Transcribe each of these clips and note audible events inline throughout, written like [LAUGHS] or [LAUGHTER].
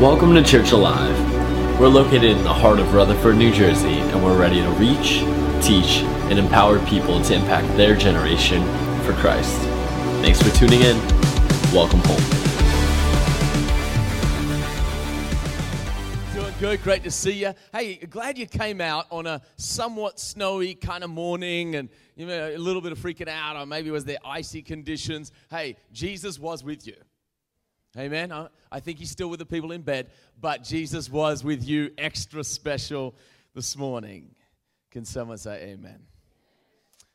Welcome to Church Alive. We're located in the heart of Rutherford, New Jersey, and we're ready to reach, teach, and empower people to impact their generation for Christ. Thanks for tuning in. Welcome home. Doing good, great to see you. Hey, glad you came out on a somewhat snowy kind of morning and you know, a little bit of freaking out, or maybe it was there icy conditions. Hey, Jesus was with you. Amen. I, I think he's still with the people in bed, but Jesus was with you extra special this morning. Can someone say amen?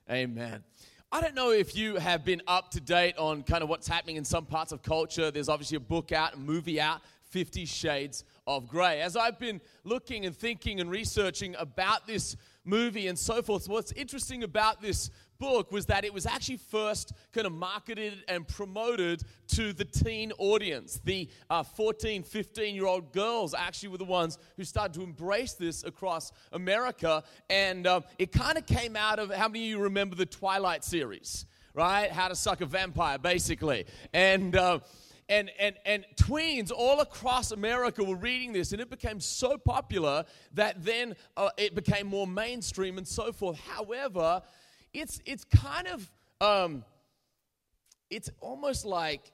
Amen. I don't know if you have been up to date on kind of what's happening in some parts of culture. There's obviously a book out, a movie out, Fifty Shades of Grey. As I've been looking and thinking and researching about this movie and so forth, what's interesting about this book was that it was actually first kind of marketed and promoted to the teen audience. The uh, 14, 15 year old girls actually were the ones who started to embrace this across America. And uh, it kind of came out of how many of you remember the Twilight series, right? How to Suck a Vampire, basically. And uh, and, and, and tweens all across America were reading this, and it became so popular that then uh, it became more mainstream and so forth. However, it's, it's kind of, um, it's almost like,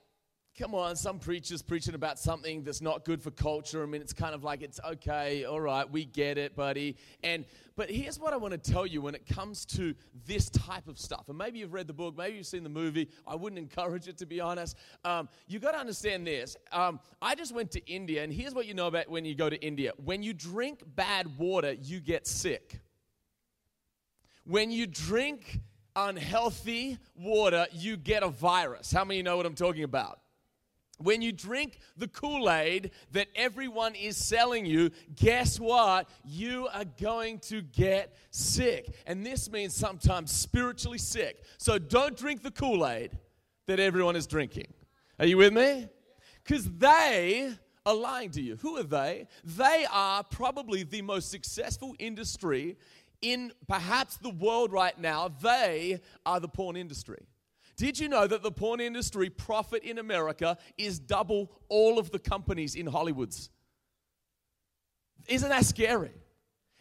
come on, some preachers preaching about something that's not good for culture. I mean, it's kind of like, it's okay, all right, we get it, buddy. And, but here's what I want to tell you when it comes to this type of stuff. And maybe you've read the book, maybe you've seen the movie. I wouldn't encourage it, to be honest. Um, you got to understand this. Um, I just went to India, and here's what you know about when you go to India when you drink bad water, you get sick. When you drink unhealthy water, you get a virus. How many know what I'm talking about? When you drink the Kool Aid that everyone is selling you, guess what? You are going to get sick. And this means sometimes spiritually sick. So don't drink the Kool Aid that everyone is drinking. Are you with me? Because they are lying to you. Who are they? They are probably the most successful industry in perhaps the world right now, they are the porn industry. Did you know that the porn industry profit in America is double all of the companies in Hollywood's? Isn't that scary?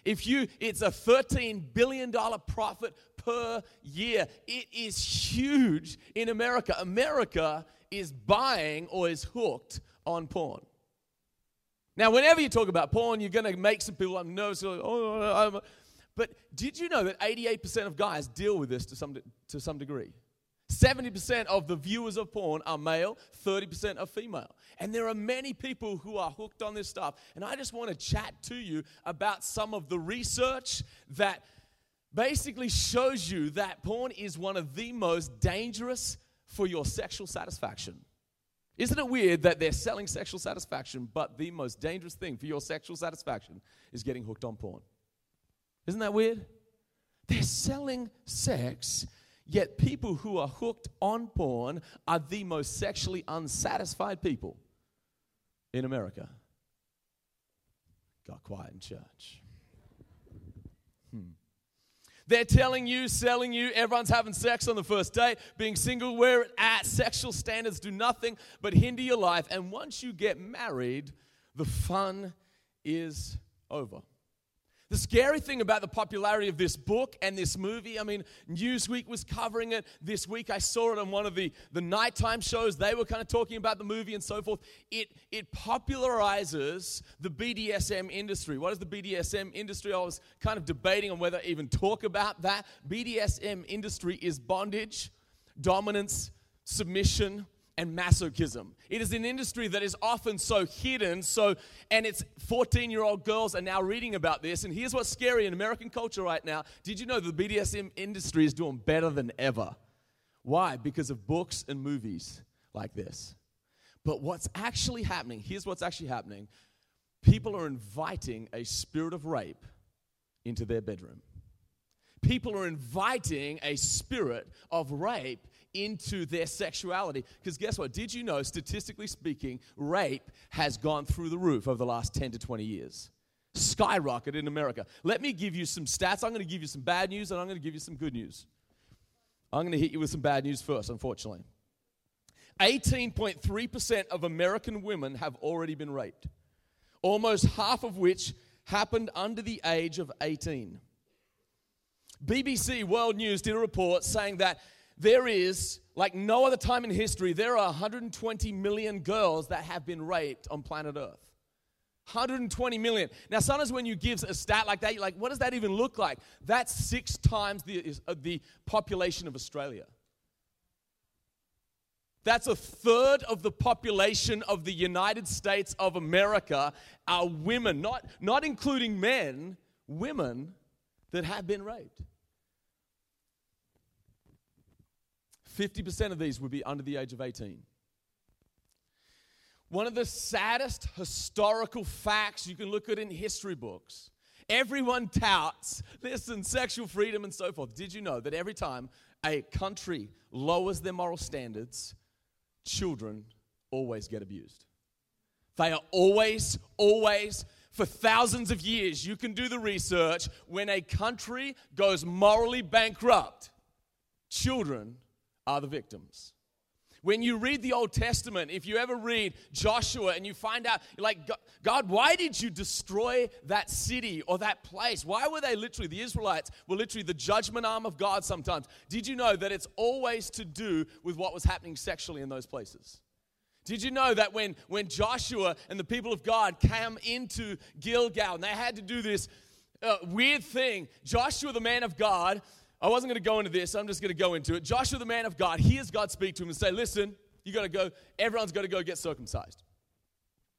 If you it's a 13 billion dollar profit per year. It is huge in America. America is buying or is hooked on porn. Now, whenever you talk about porn, you're going to make some people nervous. Like, oh, but did you know that 88% of guys deal with this to some, to some degree? 70% of the viewers of porn are male, 30% are female. And there are many people who are hooked on this stuff. And I just want to chat to you about some of the research that basically shows you that porn is one of the most dangerous for your sexual satisfaction. Isn't it weird that they're selling sexual satisfaction, but the most dangerous thing for your sexual satisfaction is getting hooked on porn? Isn't that weird? They're selling sex, yet people who are hooked on porn are the most sexually unsatisfied people in America. Got quiet in church. Hmm. They're telling you, selling you, everyone's having sex on the first date, being single, where it at. Sexual standards do nothing but hinder your life. And once you get married, the fun is over. The scary thing about the popularity of this book and this movie, I mean, Newsweek was covering it this week. I saw it on one of the, the nighttime shows. They were kind of talking about the movie and so forth. It, it popularizes the BDSM industry. What is the BDSM industry? I was kind of debating on whether to even talk about that. BDSM industry is bondage, dominance, submission, and masochism. It is an industry that is often so hidden, so and it's 14-year-old girls are now reading about this. And here's what's scary in American culture right now. Did you know the BDSM industry is doing better than ever? Why? Because of books and movies like this. But what's actually happening, here's what's actually happening. People are inviting a spirit of rape into their bedroom. People are inviting a spirit of rape into their sexuality. Because guess what? Did you know, statistically speaking, rape has gone through the roof over the last 10 to 20 years? Skyrocket in America. Let me give you some stats. I'm going to give you some bad news and I'm going to give you some good news. I'm going to hit you with some bad news first, unfortunately. 18.3% of American women have already been raped. almost half of which happened under the age of 18. BBC World News did a report saying that there is, like no other time in history, there are 120 million girls that have been raped on planet Earth. 120 million. Now, sometimes when you give a stat like that, you're like, what does that even look like? That's six times the, uh, the population of Australia. That's a third of the population of the United States of America are women, not, not including men, women that have been raped. 50% of these would be under the age of 18. One of the saddest historical facts you can look at in history books. Everyone touts, listen, sexual freedom and so forth. Did you know that every time a country lowers their moral standards, children always get abused? They are always, always, for thousands of years, you can do the research. When a country goes morally bankrupt, children are the victims. When you read the Old Testament, if you ever read Joshua and you find out, like, God, why did you destroy that city or that place? Why were they literally, the Israelites were literally the judgment arm of God sometimes? Did you know that it's always to do with what was happening sexually in those places? Did you know that when, when Joshua and the people of God came into Gilgal and they had to do this uh, weird thing, Joshua, the man of God, I wasn't going to go into this, I'm just going to go into it. Joshua, the man of God, hears God speak to him and say, Listen, you got to go, everyone's got to go get circumcised.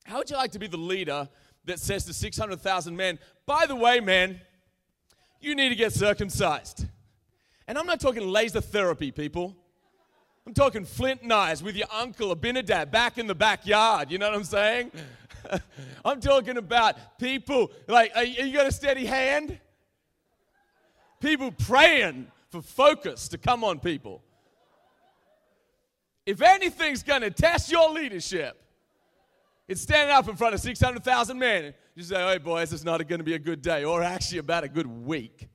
How would you like to be the leader that says to 600,000 men, By the way, man, you need to get circumcised? And I'm not talking laser therapy, people. I'm talking flint knives with your uncle Abinadab back in the backyard. You know what I'm saying? [LAUGHS] I'm talking about people like, are you got a steady hand? People praying for focus to come on people. If anything's going to test your leadership, it's standing up in front of 600,000 men. And you say, hey, boys, it's not going to be a good day, or actually about a good week.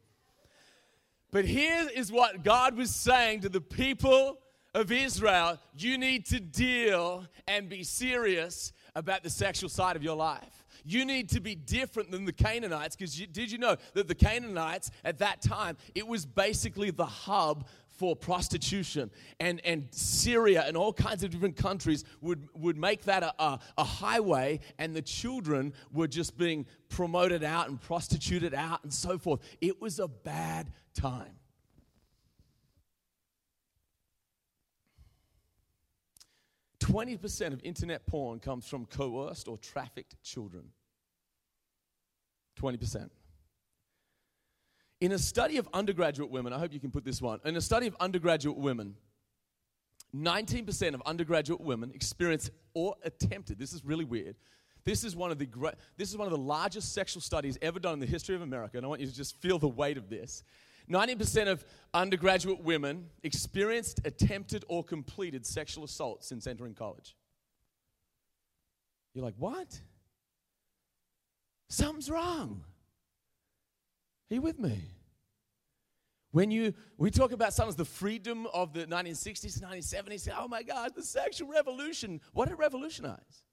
But here is what God was saying to the people of Israel you need to deal and be serious about the sexual side of your life. You need to be different than the Canaanites because did you know that the Canaanites at that time, it was basically the hub for prostitution. And, and syria and all kinds of different countries would, would make that a, a, a, highway and the children were just being promoted out and prostituted out and so forth. It was a bad time 20% of internet porn comes from coerced or trafficked children. 20%. In a study of undergraduate women, I hope you can put this one. In a study of undergraduate women, 19% of undergraduate women experience or attempted, this is really weird. This is one of the great, this is one of the largest sexual studies ever done in the history of America, and I want you to just feel the weight of this. 90% of undergraduate women experienced, attempted, or completed sexual assault since entering college. You're like, what? Something's wrong. Are you with me? When you we talk about sometimes the freedom of the 1960s, 1970s, oh my God, the sexual revolution. What did it revolutionize?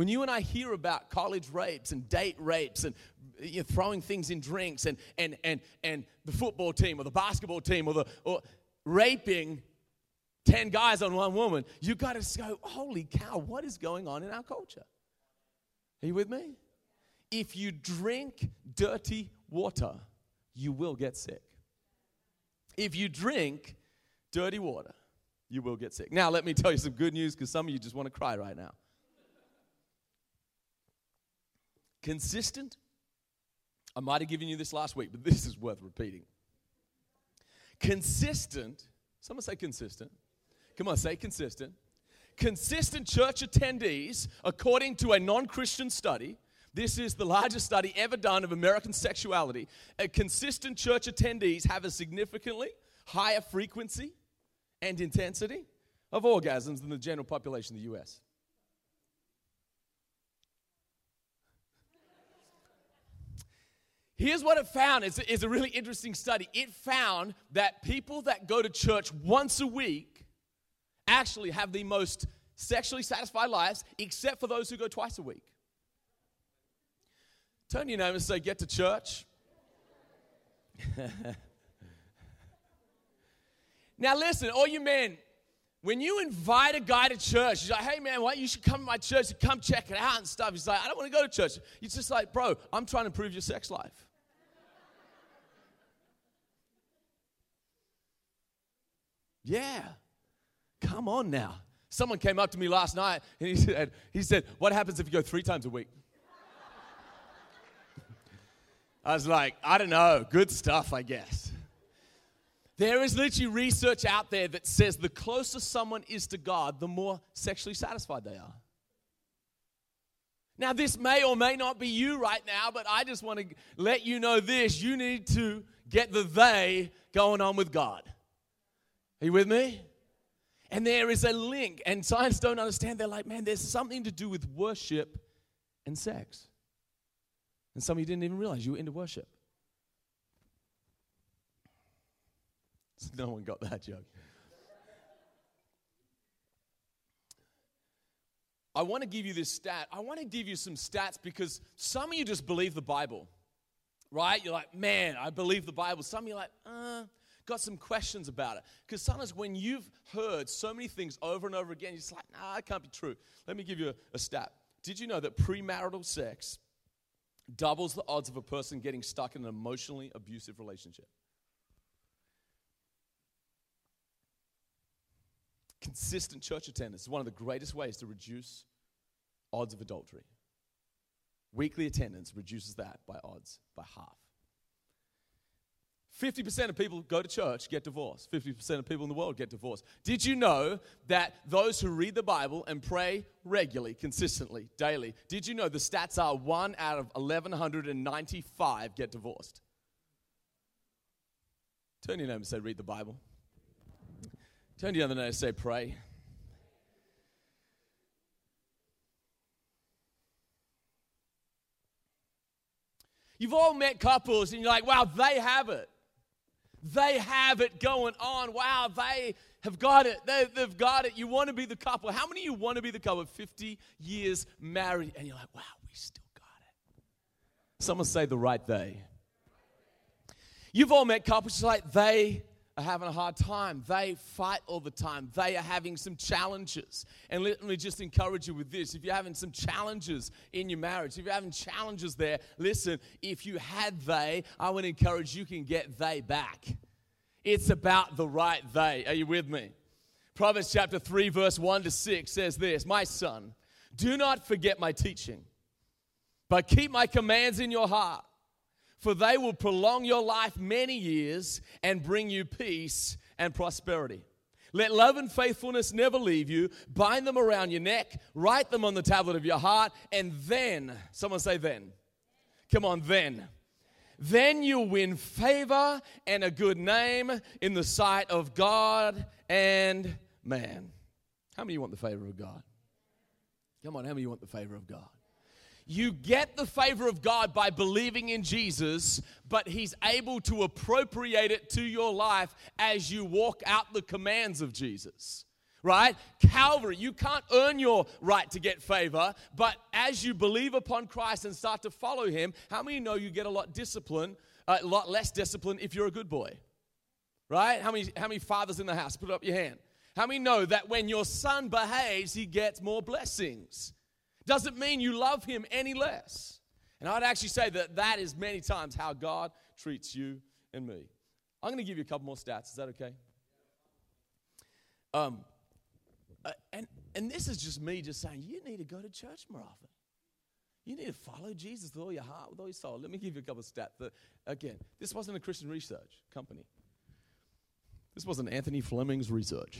When you and I hear about college rapes and date rapes and you know, throwing things in drinks and, and, and, and the football team or the basketball team or, the, or raping 10 guys on one woman, you got to go, holy cow, what is going on in our culture? Are you with me? If you drink dirty water, you will get sick. If you drink dirty water, you will get sick. Now, let me tell you some good news because some of you just want to cry right now. Consistent. I might have given you this last week, but this is worth repeating. Consistent. Someone say consistent. Come on, say consistent. Consistent church attendees, according to a non Christian study, this is the largest study ever done of American sexuality. Consistent church attendees have a significantly higher frequency and intensity of orgasms than the general population of the US. Here's what it found. It's it's a really interesting study. It found that people that go to church once a week actually have the most sexually satisfied lives, except for those who go twice a week. Turn your name and say, Get to church. [LAUGHS] now, listen, all you men, when you invite a guy to church, he's like, hey man, why You should come to my church, and come check it out and stuff. He's like, I don't want to go to church. He's just like, bro, I'm trying to improve your sex life. Yeah. Come on now. Someone came up to me last night and he [LAUGHS] said, he said, What happens if you go three times a week? I was like, I don't know, good stuff, I guess. There is literally research out there that says the closer someone is to God, the more sexually satisfied they are. Now, this may or may not be you right now, but I just want to let you know this. You need to get the they going on with God. Are you with me? And there is a link, and science don't understand. They're like, man, there's something to do with worship and sex. And some of you didn't even realize you were into worship. [LAUGHS] No one got that joke. I want to give you this stat. I want to give you some stats because some of you just believe the Bible, right? You're like, man, I believe the Bible. Some of you are like, uh, got some questions about it. Because sometimes when you've heard so many things over and over again, you're just like, nah, it can't be true. Let me give you a, a stat. Did you know that premarital sex doubles the odds of a person getting stuck in an emotionally abusive relationship? Consistent church attendance is one of the greatest ways to reduce odds of adultery. Weekly attendance reduces that by odds by half. 50% of people go to church get divorced. 50% of people in the world get divorced. Did you know that those who read the Bible and pray regularly, consistently, daily, did you know the stats are one out of 1,195 get divorced? Turn your name and say, read the Bible. Turn to the other name and say, pray. You've all met couples and you're like, wow, they have it. They have it going on. Wow, they have got it. They, have got it. You want to be the couple. How many of you want to be the couple? 50 years married, and you're like, wow, we still got it. Someone say the right they. You've all met couples like they are having a hard time. They fight all the time. They are having some challenges. And let me just encourage you with this. If you're having some challenges in your marriage, if you're having challenges there, listen, if you had they, I would encourage you can get they back. It's about the right they. Are you with me? Proverbs chapter 3, verse 1 to 6 says this My son, do not forget my teaching, but keep my commands in your heart for they will prolong your life many years and bring you peace and prosperity. Let love and faithfulness never leave you. Bind them around your neck, write them on the tablet of your heart, and then, someone say, then. Come on, then. Then you'll win favor and a good name in the sight of God and man. How many of you want the favor of God? Come on, how many of you want the favor of God? You get the favor of God by believing in Jesus, but He's able to appropriate it to your life as you walk out the commands of Jesus. Right? Calvary, you can't earn your right to get favor, but as you believe upon Christ and start to follow Him, how many know you get a lot discipline, a lot less discipline if you're a good boy? Right? How many, how many fathers in the house? Put up your hand. How many know that when your son behaves, he gets more blessings? Doesn't mean you love him any less. And I'd actually say that that is many times how God treats you and me. I'm going to give you a couple more stats. Is that okay? Um, uh, and, and this is just me just saying, you need to go to church more often. You need to follow Jesus with all your heart, with all your soul. Let me give you a couple of stats. That, again, this wasn't a Christian research company. This wasn't Anthony Fleming's research.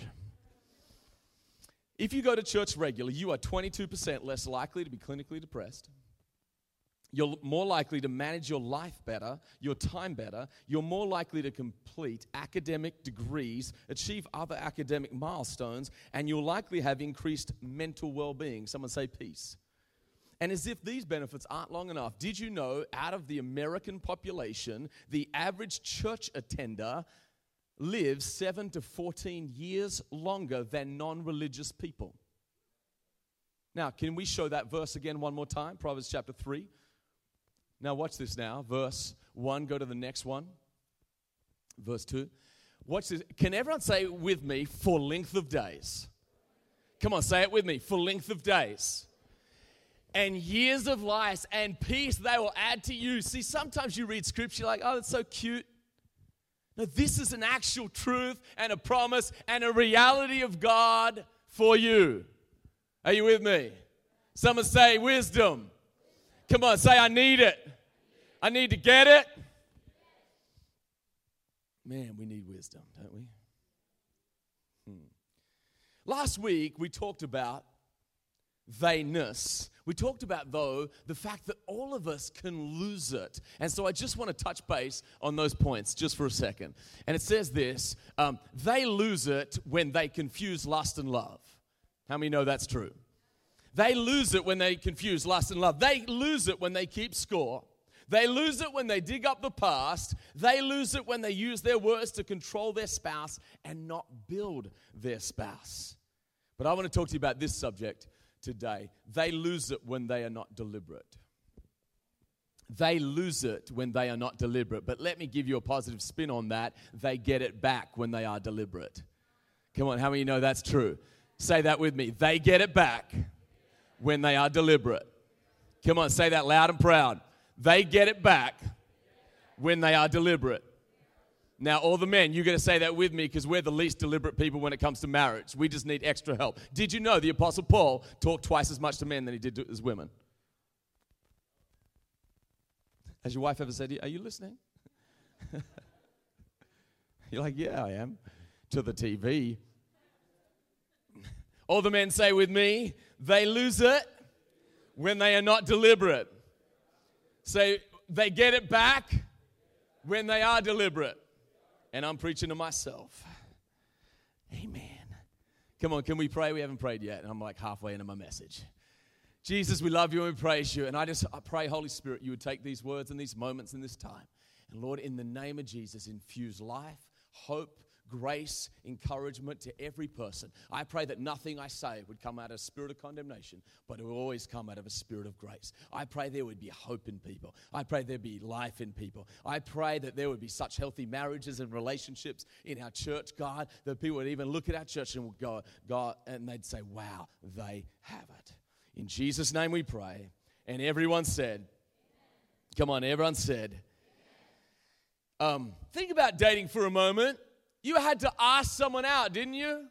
If you go to church regularly, you are 22% less likely to be clinically depressed. You're more likely to manage your life better, your time better. You're more likely to complete academic degrees, achieve other academic milestones, and you'll likely have increased mental well being. Someone say peace. And as if these benefits aren't long enough, did you know out of the American population, the average church attender lives 7 to 14 years longer than non religious people. Now, can we show that verse again one more time? Proverbs chapter 3. Now, watch this now. Verse 1, go to the next one. Verse 2. Watch this. Can everyone say with me, for length of days? Come on, say it with me. For length of days. And years of life and peace they will add to you. See, sometimes you read scripture like, oh, it's so cute. No, this is an actual truth and a promise and a reality of God for you. Are you with me? Someone say wisdom. Come on, say I need it. I need to get it. Man, we need wisdom, don't we? Hmm. Last week we talked about vayness. We talked about, though, the fact that all of us can lose it. And so I just want to touch base on those points just for a second. And it says this um, they lose it when they confuse lust and love. How many know that's true? They lose it when they confuse lust and love. They lose it when they keep score. They lose it when they dig up the past. They lose it when they use their words to control their spouse and not build their spouse. But I want to talk to you about this subject today. They lose it when they are not deliberate. They lose it when they are not deliberate. But let me give you a positive spin on that. They get it back when they are deliberate. Come on, how many know that's true? Say that with me. They get it back when they are deliberate. Come on, say that loud and proud. They get it back when they are deliberate. Now, all the men, you're going to say that with me because we're the least deliberate people when it comes to marriage. We just need extra help. Did you know the Apostle Paul talked twice as much to men than he did to as women? Has your wife ever said, Are you listening? [LAUGHS] You're like, Yeah, I am. To the TV. All the men say with me, they lose it when they are not deliberate. Say, they get it back when they are deliberate. And I'm preaching to myself. Amen. Come on, can we pray? We haven't prayed yet. And I'm like halfway into my message. Jesus, we love you and we praise you. And I just I pray, Holy Spirit, you would take these words and these moments and this time. And Lord, in the name of Jesus, infuse life, hope, grace, encouragement to every person. I pray that nothing I say would come out of a spirit of condemnation, but it will always come out of a spirit of grace. I pray there would be hope in people. I pray there'd be life in people. I pray that there would be such healthy marriages and relationships in our church, God, that people would even look at our church and would go, God, and they'd say, wow, they have it. In Jesus' name we pray. And everyone said, Come on, everyone said, um, think about dating for a moment. You had to ask someone out, didn't you?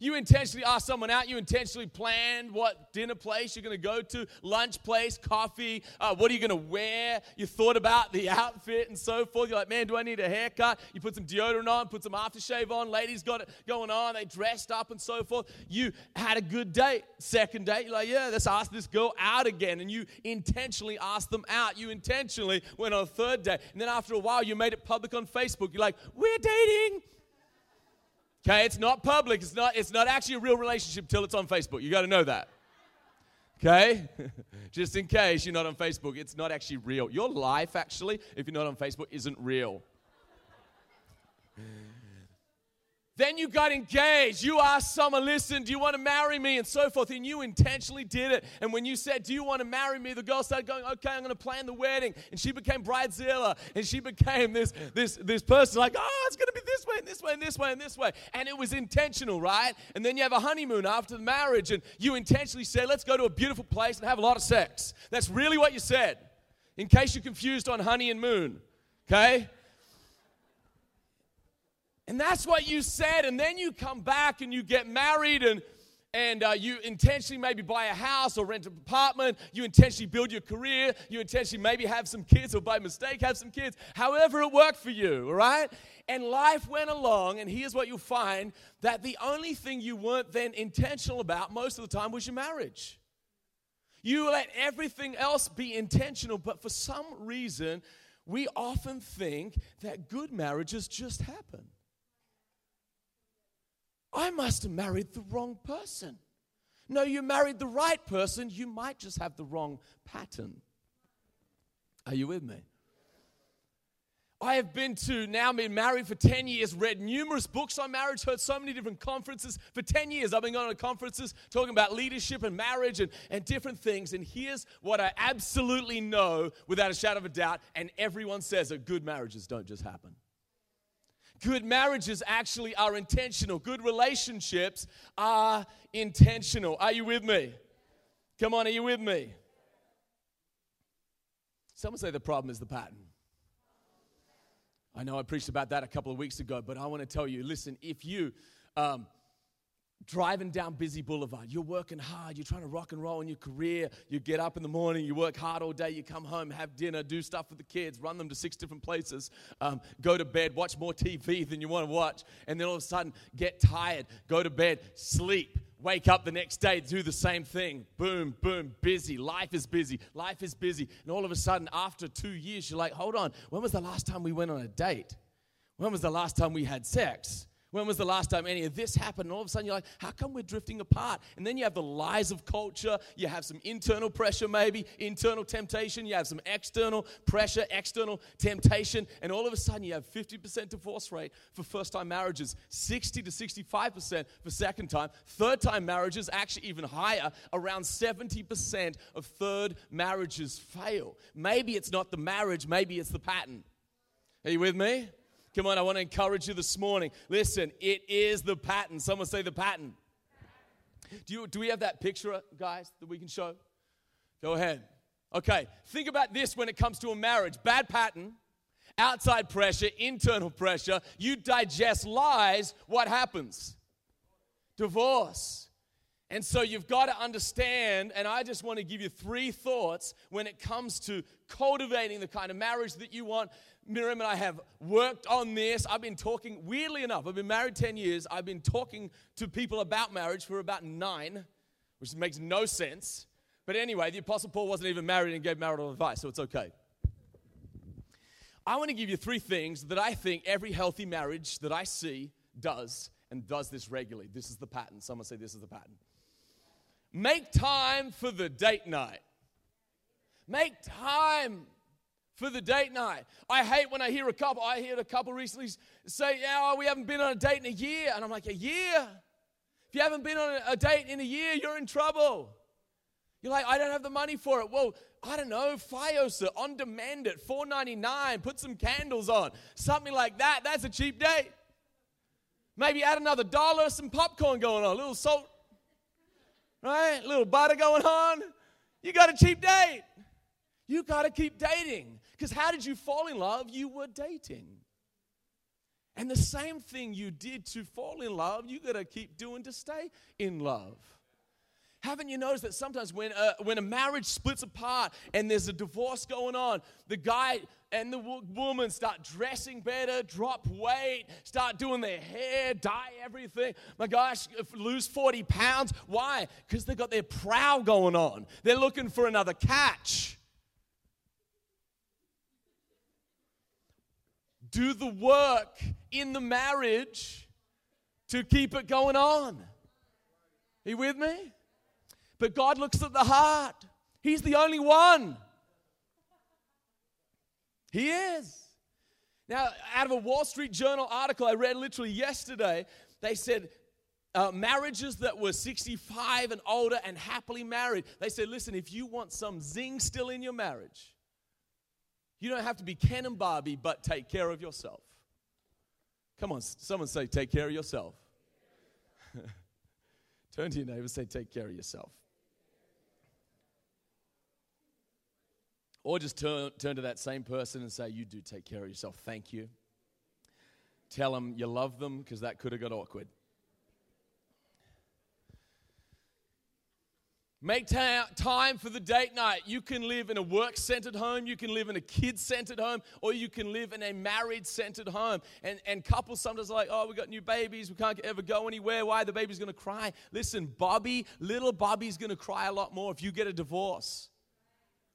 You intentionally asked someone out. You intentionally planned what dinner place you're going to go to, lunch place, coffee. Uh, what are you going to wear? You thought about the [LAUGHS] outfit and so forth. You're like, man, do I need a haircut? You put some deodorant on, put some aftershave on. Ladies got it going on. They dressed up and so forth. You had a good date. Second date, you're like, yeah, let's ask this girl out again. And you intentionally asked them out. You intentionally went on a third date. And then after a while, you made it public on Facebook. You're like, we're dating. Okay, it's not public. It's not, it's not actually a real relationship till it's on Facebook. You got to know that. Okay? [LAUGHS] Just in case you're not on Facebook, it's not actually real. Your life, actually, if you're not on Facebook, isn't real. Then you got engaged. You asked someone, listen, do you want to marry me? And so forth. And you intentionally did it. And when you said, do you want to marry me? The girl started going, okay, I'm going to plan the wedding. And she became bridezilla. And she became this, this, this person like, oh, it's going to be this way and this way and this way and this way. And it was intentional, right? And then you have a honeymoon after the marriage. And you intentionally said, let's go to a beautiful place and have a lot of sex. That's really what you said. In case you're confused on honey and moon. Okay? And that's what you said. And then you come back and you get married and and uh, you intentionally maybe buy a house or rent an apartment. You intentionally build your career. You intentionally maybe have some kids or by mistake have some kids. However, it worked for you, all right? And life went along, and here's what you'll find that the only thing you weren't then intentional about most of the time was your marriage. You let everything else be intentional, but for some reason, we often think that good marriages just happen. I must have married the wrong person. No, you married the right person. You might just have the wrong pattern. Are you with me? I have been to now been married for 10 years, read numerous books on marriage, heard so many different conferences. For 10 years, I've been going to conferences talking about leadership and marriage and, and different things. And here's what I absolutely know without a shadow of a doubt, and everyone says that good marriages don't just happen. Good marriages actually are intentional. Good relationships are intentional. Are you with me? Come on, are you with me? Someone say the problem is the pattern. I know I preached about that a couple of weeks ago, but I want to tell you listen, if you um, driving down busy boulevard. You're working hard you're trying to rock and roll in your career. You get up in the morning you work hard all day you come home have dinner do stuff with the kids run them to six different places um, go to bed watch more tv than you want to watch and then all of a sudden get tired go to bed sleep wake up the next day do the same thing. Boom boom busy life is busy life is busy. And all of a sudden after two years you're like hold on when was the last time we went on a date? When was the last time we had sex when was the last time any of this happened? And all of a sudden you're like, how come we're drifting apart? And then you have the lies of culture. You have some internal pressure, maybe, internal temptation. You have some external pressure, external temptation. And all of a sudden you have 50% divorce rate for first time marriages, 60 to 65% for second time. Third time marriages, actually even higher, around 70% of third marriages fail. Maybe it's not the marriage, maybe it's the pattern. Are you with me? Come on, I want to encourage you this morning. Listen, it is the pattern. Someone say the pattern. Do, you, do we have that picture, guys, that we can show? Go ahead. Okay, think about this when it comes to a marriage bad pattern, outside pressure, internal pressure. You digest lies, what happens? Divorce. And so you've got to understand, and I just want to give you three thoughts when it comes to cultivating the kind of marriage that you want. Miriam and I have worked on this. I've been talking, weirdly enough, I've been married 10 years. I've been talking to people about marriage for about nine, which makes no sense. But anyway, the Apostle Paul wasn't even married and gave marital advice, so it's okay. I want to give you three things that I think every healthy marriage that I see does, and does this regularly. This is the pattern. Someone say this is the pattern. Make time for the date night. Make time for the date night. I hate when I hear a couple, I heard a couple recently say, Yeah, oh, we haven't been on a date in a year. And I'm like, A year? If you haven't been on a date in a year, you're in trouble. You're like, I don't have the money for it. Well, I don't know, Fios on demand at $4.99, put some candles on, something like that. That's a cheap date. Maybe add another dollar, some popcorn going on, a little salt, right? Little butter going on. You got a cheap date. You got to keep dating. Because how did you fall in love? You were dating. And the same thing you did to fall in love, you got to keep doing to stay in love. Haven't you noticed that sometimes when a, when a marriage splits apart and there's a divorce going on, the guy and the woman start dressing better, drop weight, start doing their hair, dye everything. My gosh, lose 40 pounds. Why? Because they got their prow going on. They're looking for another catch. do the work in the marriage to keep it going on. Are you with me? But God looks at the heart. He's the only one. He is. Now, out of a Wall Street Journal article I read literally yesterday, they said uh, marriages that were 65 and older and happily married, they said, listen, if you want some zing still in your marriage, you don't have to be Ken and Barbie, but take care of yourself. Come on, someone say, take care of yourself. [LAUGHS] Turn to your neighbor and say, take care of yourself. Or just turn, turn to that same person and say, You do take care of yourself. Thank you. Tell them you love them because that could have got awkward. Make time for the date night. You can live in a work centered home, you can live in a kid centered home, or you can live in a married centered home. And, and couples sometimes are like, oh, we got new babies, we can't ever go anywhere. Why? The baby's gonna cry. Listen, Bobby, little Bobby's gonna cry a lot more if you get a divorce,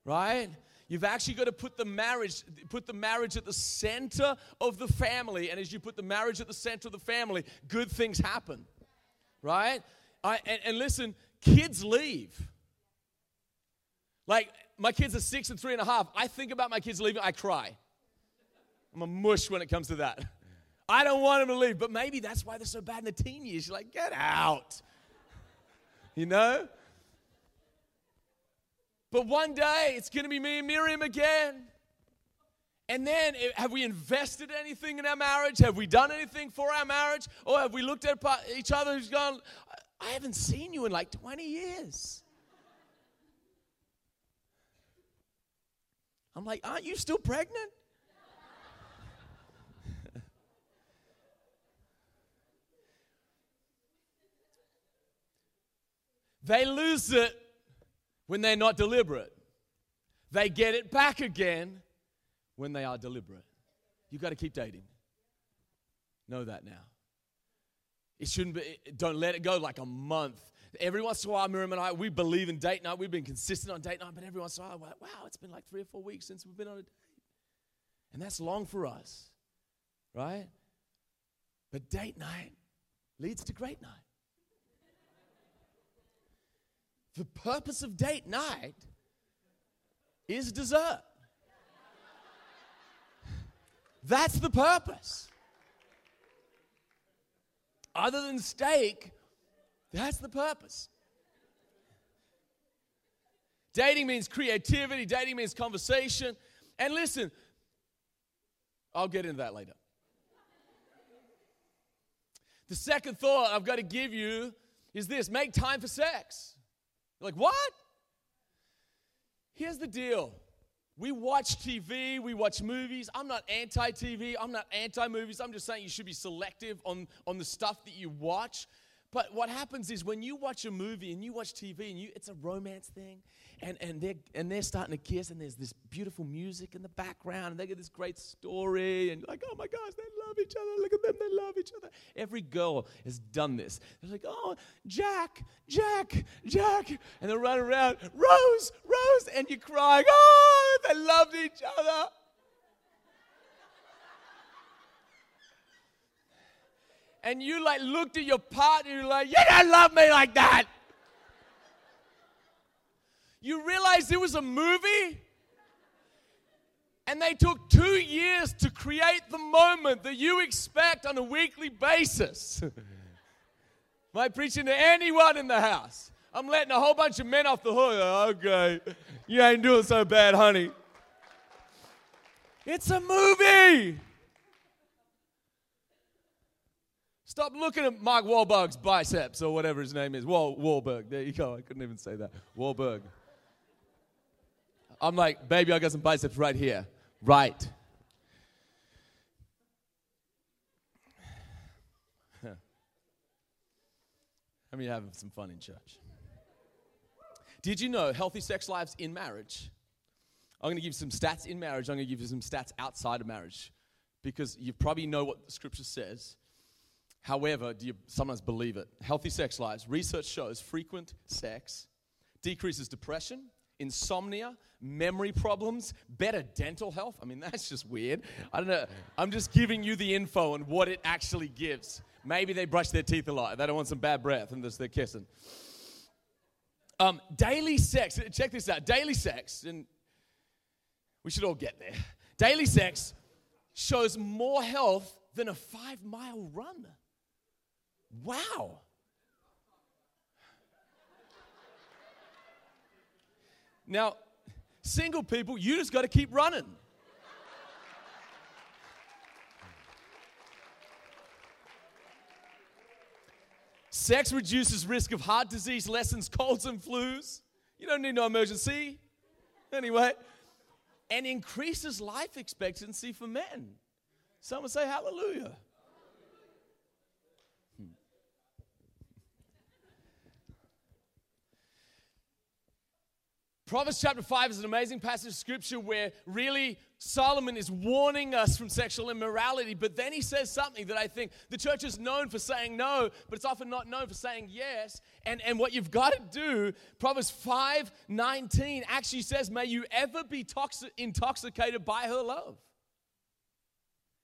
right? You've actually got to put the marriage, put the marriage at the center of the family. And as you put the marriage at the center of the family, good things happen. Right? I, and, and listen, kids leave. Like, my kids are six and three and a half. I think about my kids leaving, I cry. I'm a mush when it comes to that. I don't want them to leave, but maybe that's why they're so bad in the teen years. You're like, get out. You know? But one day it's going to be me and Miriam again. And then, eh, have we invested anything in our marriage? Have we done anything for our marriage? Or have we looked at each other and gone, I haven't seen you in like 20 years? I'm like, aren't you still pregnant? [LAUGHS] they lose it when they're not deliberate. They get it back again when they are deliberate. You've got to keep dating. Know that now. It shouldn't be, don't let it go like a month. Every once in a while, Miriam and I, we believe in date night. We've been consistent on date night, but every once in a while, we're like, wow, it's been like three or four weeks since we've been on a date. And that's long for us, right? But date night leads to great night. The purpose of date night is dessert. That's the purpose. Other than steak, that's the purpose. Dating means creativity, dating means conversation. And listen, I'll get into that later. The second thought I've got to give you is this make time for sex. You're like, what? Here's the deal we watch TV, we watch movies. I'm not anti TV, I'm not anti movies. I'm just saying you should be selective on, on the stuff that you watch. But what happens is when you watch a movie and you watch TV and you, it's a romance thing, and, and, they're, and they're starting to kiss, and there's this beautiful music in the background, and they get this great story, and like, oh my gosh, they love each other. Look at them, they love each other. Every girl has done this. They're like, oh, Jack, Jack, Jack. And they're running around, Rose, Rose, and you're crying, oh, they loved each other. and you like looked at your partner, you're like, you don't love me like that. You realize it was a movie? And they took two years to create the moment that you expect on a weekly basis. [LAUGHS] Am I preaching to anyone in the house? I'm letting a whole bunch of men off the hook. Okay, you ain't doing so bad, honey. It's a movie. Stop looking at Mark Wahlberg's biceps or whatever his name is. Wal- Wahlberg. There you go. I couldn't even say that. Wahlberg. I'm like, baby, I got some biceps right here. Right. How many having some fun in church? Did you know healthy sex lives in marriage? I'm going to give you some stats in marriage. I'm going to give you some stats outside of marriage because you probably know what the scripture says. However, do you sometimes believe it? Healthy sex lives. Research shows frequent sex decreases depression, insomnia, memory problems, better dental health. I mean, [LAUGHS] that's just weird. I don't know. I'm just giving you the info on what it actually gives. Maybe they brush their teeth a lot. They don't want some bad breath and they're kissing. Um, daily sex. Check this out. Daily sex, and we should all get there. Daily sex shows more health than a five mile run. Wow. Now, single people, you just got to keep running. Sex reduces risk of heart disease, lessens colds and flus. You don't need no emergency. Anyway, and increases life expectancy for men. Someone say hallelujah. Proverbs chapter 5 is an amazing passage of scripture where really Solomon is warning us from sexual immorality, but then he says something that I think the church is known for saying no, but it's often not known for saying yes. And, and what you've got to do, Proverbs 5 19 actually says, May you ever be toxic, intoxicated by her love.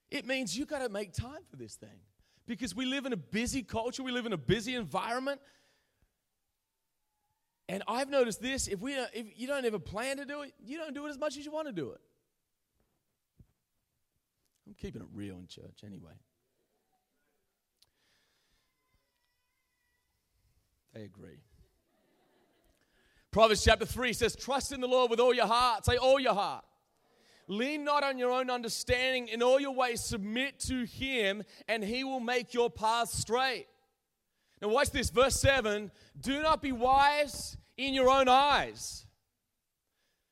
It means you've got to make time for this thing because we live in a busy culture, we live in a busy environment. And I've noticed this if, we, uh, if you don't a plan to do it, you don't do it as much as you want to do it. I'm keeping it real in church anyway. They agree. Proverbs chapter 3 says, Trust in the Lord with all your heart. Say, all your heart. Lean not on your own understanding. In all your ways, submit to Him, and He will make your paths straight. Now, watch this. Verse 7 Do not be wise in your own eyes.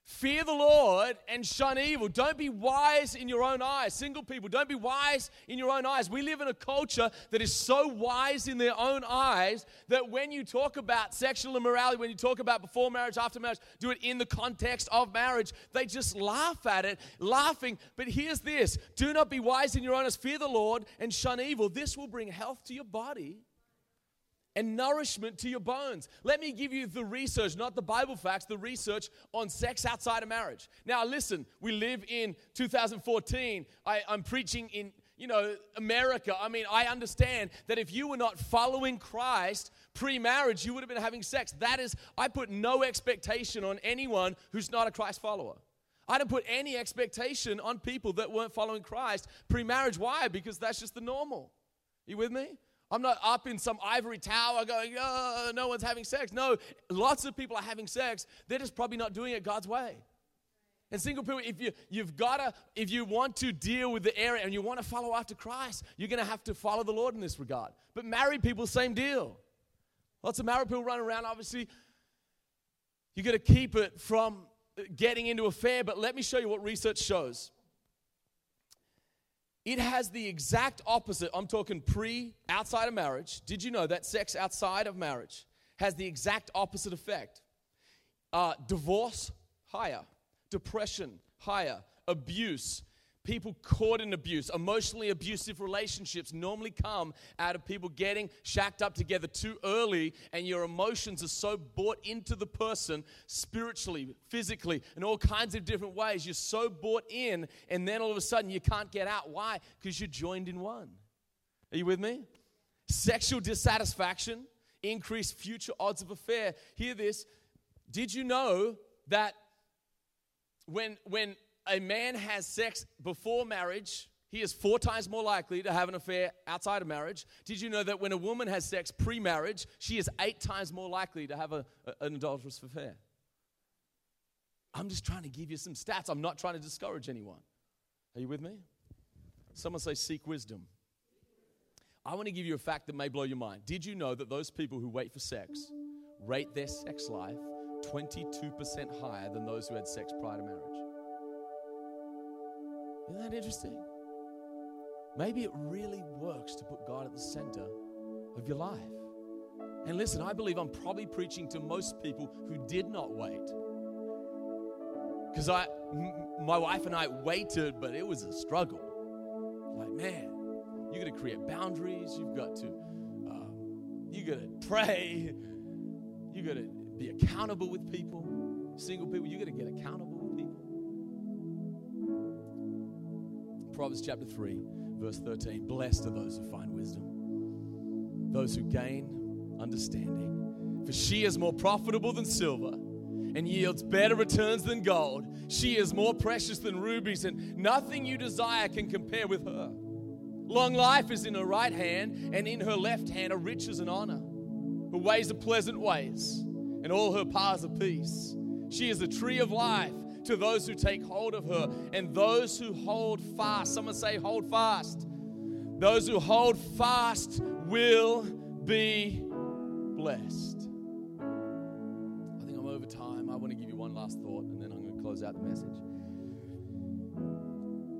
Fear the Lord and shun evil. Don't be wise in your own eyes. Single people, don't be wise in your own eyes. We live in a culture that is so wise in their own eyes that when you talk about sexual immorality, when you talk about before marriage, after marriage, do it in the context of marriage, they just laugh at it, laughing. But here's this do not be wise in your own eyes. Fear the Lord and shun evil. This will bring health to your body and nourishment to your bones. Let me give you the research, not the Bible facts, the research on sex outside of marriage. Now, listen, we live in 2014. I, am preaching in, you know, America. I mean, I understand that if you were not following Christ pre marriage, you would have been having sex. That is, I put no expectation on anyone who's not a Christ follower. I don't put any expectation on people that weren't following Christ pre marriage. Why? Because that's just the normal. You with me? I'm not up in some ivory tower going, oh, no one's having sex. No, lots of people are having sex. They're just probably not doing it God's way. And single people, if you you've gotta, if you want to deal with the area and you want to follow after Christ, you're gonna have to follow the Lord in this regard. But married people, same deal. Lots of married people running around, obviously. You gotta keep it from getting into affair, but let me show you what research shows. It has the exact opposite. I'm talking pre, outside of marriage. Did you know that sex outside of marriage has the exact opposite effect? Uh, divorce, higher. Depression, higher. Abuse, people caught in abuse, emotionally abusive relationships normally come out of people getting shacked up together too early, and your emotions are so bought into the person spiritually, physically, in all kinds of different ways. You're so bought in, and then all of a sudden you can't get out. Why? Because you're joined in one. Are you with me? Sexual dissatisfaction, increased future odds of affair. Hear this. Did you know that when, when a man has sex before marriage, he is four times more likely to have an affair outside of marriage. Did you know that when a woman has sex pre marriage, she is eight times more likely to have a, a, an adulterous affair? I'm just trying to give you some stats. I'm not trying to discourage anyone. Are you with me? Someone say, seek wisdom. I want to give you a fact that may blow your mind. Did you know that those people who wait for sex rate their sex life 22% higher than those who had sex prior to marriage? Isn't that interesting? Maybe it really works to put God at the center of your life. And listen, I believe I'm probably preaching to most people who did not wait. Because I, m- my wife and I waited, but it was a struggle. Like, man, you got to create boundaries. You've got to, um, you got to pray. You got to be accountable with people. Single people, you got to get accountable Proverbs chapter 3, verse 13. Blessed are those who find wisdom, those who gain understanding. For she is more profitable than silver and yields better returns than gold. She is more precious than rubies, and nothing you desire can compare with her. Long life is in her right hand, and in her left hand are riches and honor. Her ways are pleasant ways, and all her paths are peace. She is a tree of life to those who take hold of her and those who hold fast. Someone say, hold fast. Those who hold fast will be blessed. I think I'm over time. I want to give you one last thought and then I'm going to close out the message.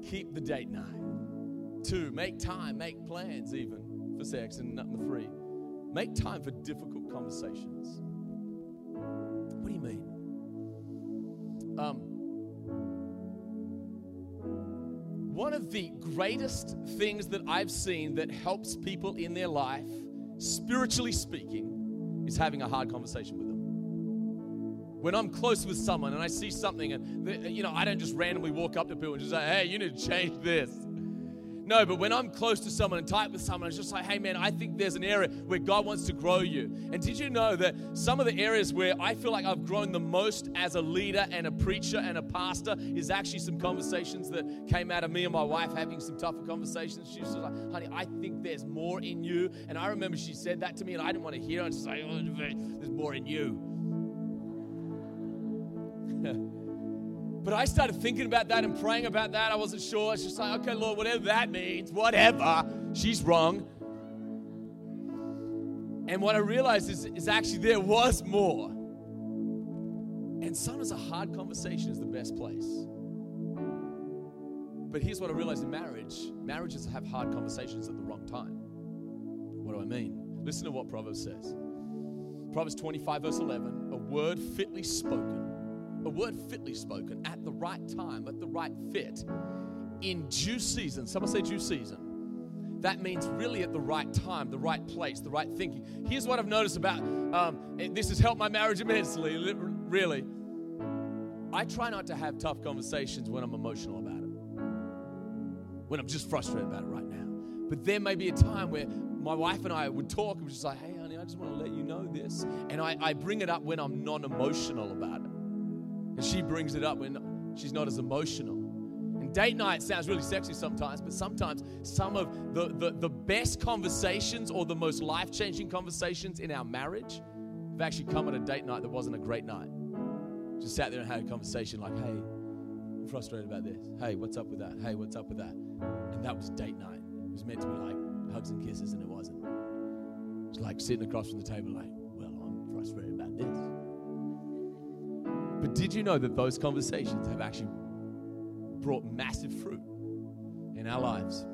Keep the date night. Two, make time, make plans even for sex. And number three, make time for difficult conversations. What do you mean? Um, One of the greatest things that I've seen that helps people in their life, spiritually speaking, is having a hard conversation with them. When I'm close with someone and I see something, and you know, I don't just randomly walk up to people and just say, "Hey, you need to change this." No, but when I'm close to someone and tight with someone, it's just like, hey man, I think there's an area where God wants to grow you. And did you know that some of the areas where I feel like I've grown the most as a leader and a preacher and a pastor is actually some conversations that came out of me and my wife having some tougher conversations. She was like, honey, I think there's more in you. And I remember she said that to me and I didn't want to hear it. And like, oh, there's more in you. [LAUGHS] But I started thinking about that and praying about that. I wasn't sure. It's just like, okay, Lord, whatever that means, whatever. She's wrong. And what I realized is, is actually there was more. And sometimes a hard conversation is the best place. But here's what I realized in marriage marriages have hard conversations at the wrong time. What do I mean? Listen to what Proverbs says Proverbs 25, verse 11 a word fitly spoken a word fitly spoken at the right time, at the right fit, in due season. Someone say due season. That means really at the right time, the right place, the right thinking. Here's what I've noticed about um, this has helped my marriage immensely, really. I try not to have tough conversations when I'm emotional about it, when I'm just frustrated about it right now. But there may be a time where my wife and I would talk and we're just like, hey, honey, I just want to let you know this. And I, I bring it up when I'm non emotional about it. And she brings it up when she's not as emotional. And date night sounds really sexy sometimes, but sometimes some of the, the, the best conversations or the most life changing conversations in our marriage have actually come at a date night that wasn't a great night. Just sat there and had a conversation like, hey, I'm frustrated about this. Hey, what's up with that? Hey, what's up with that? And that was date night. It was meant to be like hugs and kisses, and it wasn't. It's like sitting across from the table, like, well, I'm frustrated about this. But did you know that those conversations have actually brought massive fruit in our lives?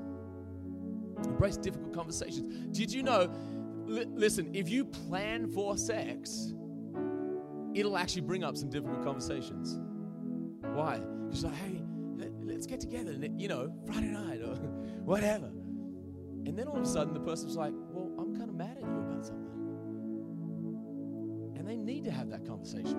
Embrace difficult conversations. Did you know? Li- listen, if you plan for sex, it'll actually bring up some difficult conversations. Why? Because like, hey, let's get together, and you know, Friday night or [LAUGHS] whatever. And then all of a sudden, the person's like, "Well, I'm kind of mad at you about something," and they need to have that conversation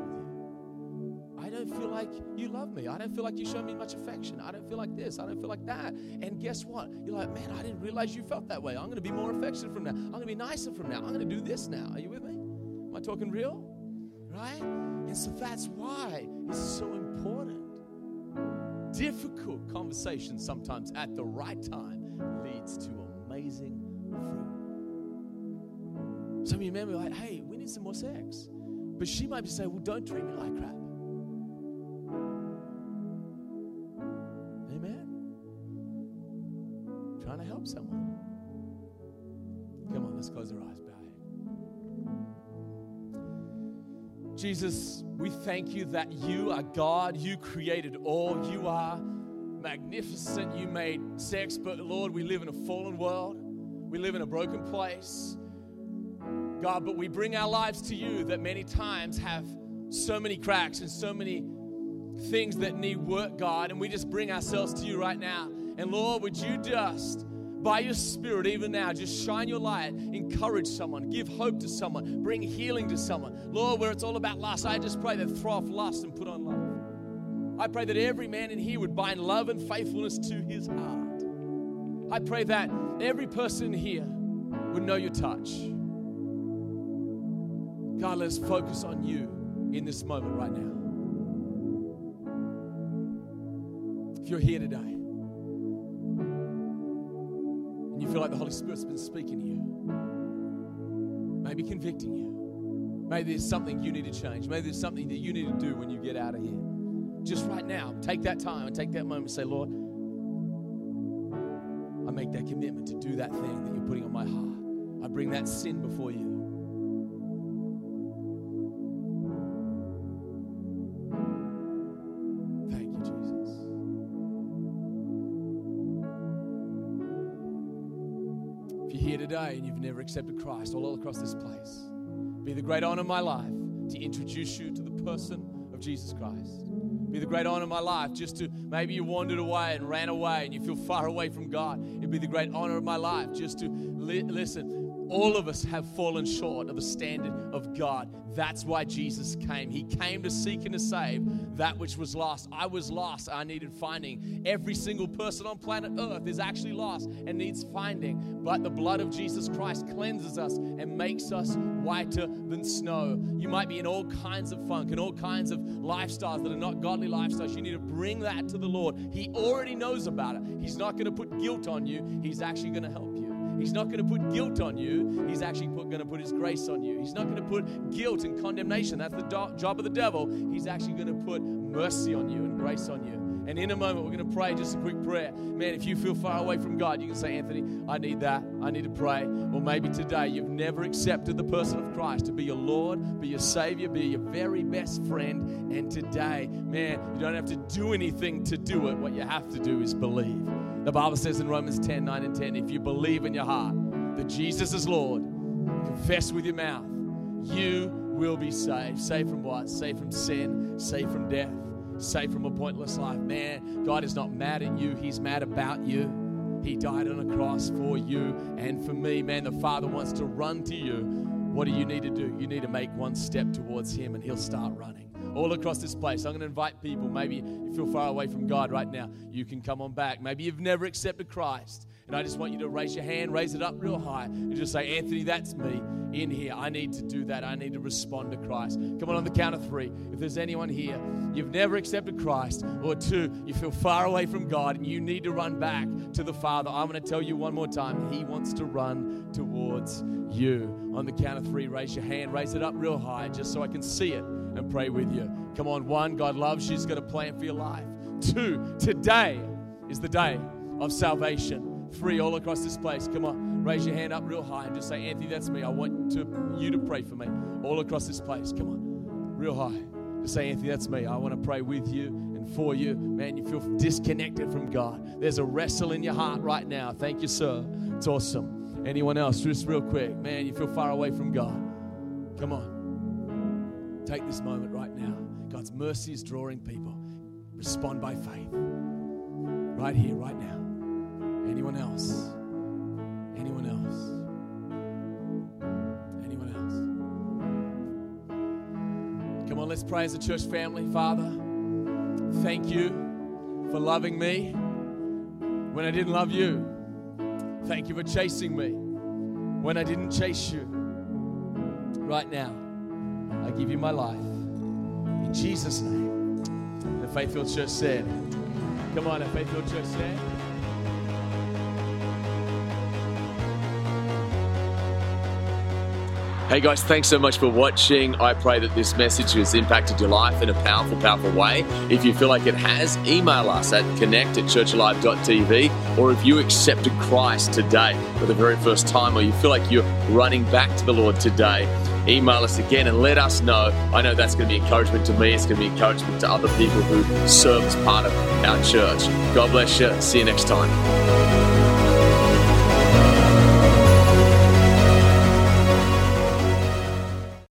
like you love me. I don't feel like you show me much affection. I don't feel like this. I don't feel like that. And guess what? You're like, man, I didn't realize you felt that way. I'm going to be more affectionate from now. I'm going to be nicer from now. I'm going to do this now. Are you with me? Am I talking real? Right? And so that's why it's so important. Difficult conversations sometimes at the right time leads to amazing fruit. Some of you men be like, hey, we need some more sex. But she might be saying, well, don't treat me like crap. Help someone. Come on, let's close our eyes. Bow Jesus, we thank you that you are God. You created all. You are magnificent. You made sex, but Lord, we live in a fallen world. We live in a broken place. God, but we bring our lives to you that many times have so many cracks and so many things that need work, God. And we just bring ourselves to you right now. And Lord, would you just by your Spirit, even now, just shine your light, encourage someone, give hope to someone, bring healing to someone. Lord, where it's all about lust, I just pray that throw off lust and put on love. I pray that every man in here would bind love and faithfulness to his heart. I pray that every person here would know your touch. God, let us focus on you in this moment right now. If you're here today, feel like the Holy Spirit's been speaking to you, maybe convicting you. Maybe there's something you need to change. Maybe there's something that you need to do when you get out of here. Just right now, take that time and take that moment and say, Lord, I make that commitment to do that thing that you're putting on my heart. I bring that sin before you. Today and you've never accepted Christ all across this place, be the great honor of my life to introduce you to the person of Jesus Christ. Be the great honor of my life just to maybe you wandered away and ran away and you feel far away from God. It'd be the great honor of my life just to li- listen All of us have fallen short of the standard of God. That's why Jesus came. He came to seek and to save that which was lost. I was lost. I needed finding. Every single person on planet Earth is actually lost and needs finding. But the blood of Jesus Christ cleanses us and makes us whiter than snow. You might be in all kinds of funk and all kinds of lifestyles that are not godly lifestyles. You need to bring that to the Lord. He already knows about it. He's not going to put guilt on you, He's actually going to help you. He's not going to put guilt on you. He's actually going to put His grace on you. He's not going to put guilt and condemnation. That's the do- job of the devil. He's actually going to put mercy on you and grace on you. And in a moment, we're going to pray just a quick prayer. Man, if you feel far away from God, you can say, Anthony, I need that. I need to pray. Or maybe today you've never accepted the person of Christ to be your Lord, be your Savior, be your very best friend. And today, man, you don't have to do anything to do it. What you have to do is believe. The Bible says in Romans 10 9 and 10, if you believe in your heart that Jesus is Lord, confess with your mouth, you will be saved. Saved from what? Saved from sin, saved from death, saved from a pointless life. Man, God is not mad at you, He's mad about you. He died on a cross for you and for me. Man, the Father wants to run to you. What do you need to do? You need to make one step towards Him and He'll start running all across this place. I'm going to invite people. Maybe you feel far away from God right now. You can come on back. Maybe you've never accepted Christ. And I just want you to raise your hand, raise it up real high, and just say, Anthony, that's me in here. I need to do that. I need to respond to Christ. Come on, on the count of three. If there's anyone here, you've never accepted Christ, or two, you feel far away from God and you need to run back to the Father, I'm going to tell you one more time. He wants to run towards you. On the count of three, raise your hand, raise it up real high, just so I can see it and pray with you. Come on, one, God loves you. He's got a plan for your life. Two, today is the day of salvation free all across this place. Come on, raise your hand up real high and just say, Anthony, that's me. I want to, you to pray for me all across this place. Come on, real high. Just say, Anthony, that's me. I want to pray with you and for you. Man, you feel disconnected from God. There's a wrestle in your heart right now. Thank you, sir. It's awesome. Anyone else, just real quick. Man, you feel far away from God. Come on. Take this moment right now. God's mercy is drawing people. Respond by faith. Right here, right now. Anyone else? Anyone else? Anyone else? Come on, let's pray as a church family. Father, thank you for loving me when I didn't love you. Thank you for chasing me when I didn't chase you. Right now, I give you my life. In Jesus' name. The Faithful Church said, Come on, the Faithful Church said. Hey guys, thanks so much for watching. I pray that this message has impacted your life in a powerful, powerful way. If you feel like it has, email us at connect at churchalive.tv. Or if you accepted Christ today for the very first time, or you feel like you're running back to the Lord today, email us again and let us know. I know that's going to be encouragement to me. It's going to be encouragement to other people who serve as part of our church. God bless you. See you next time.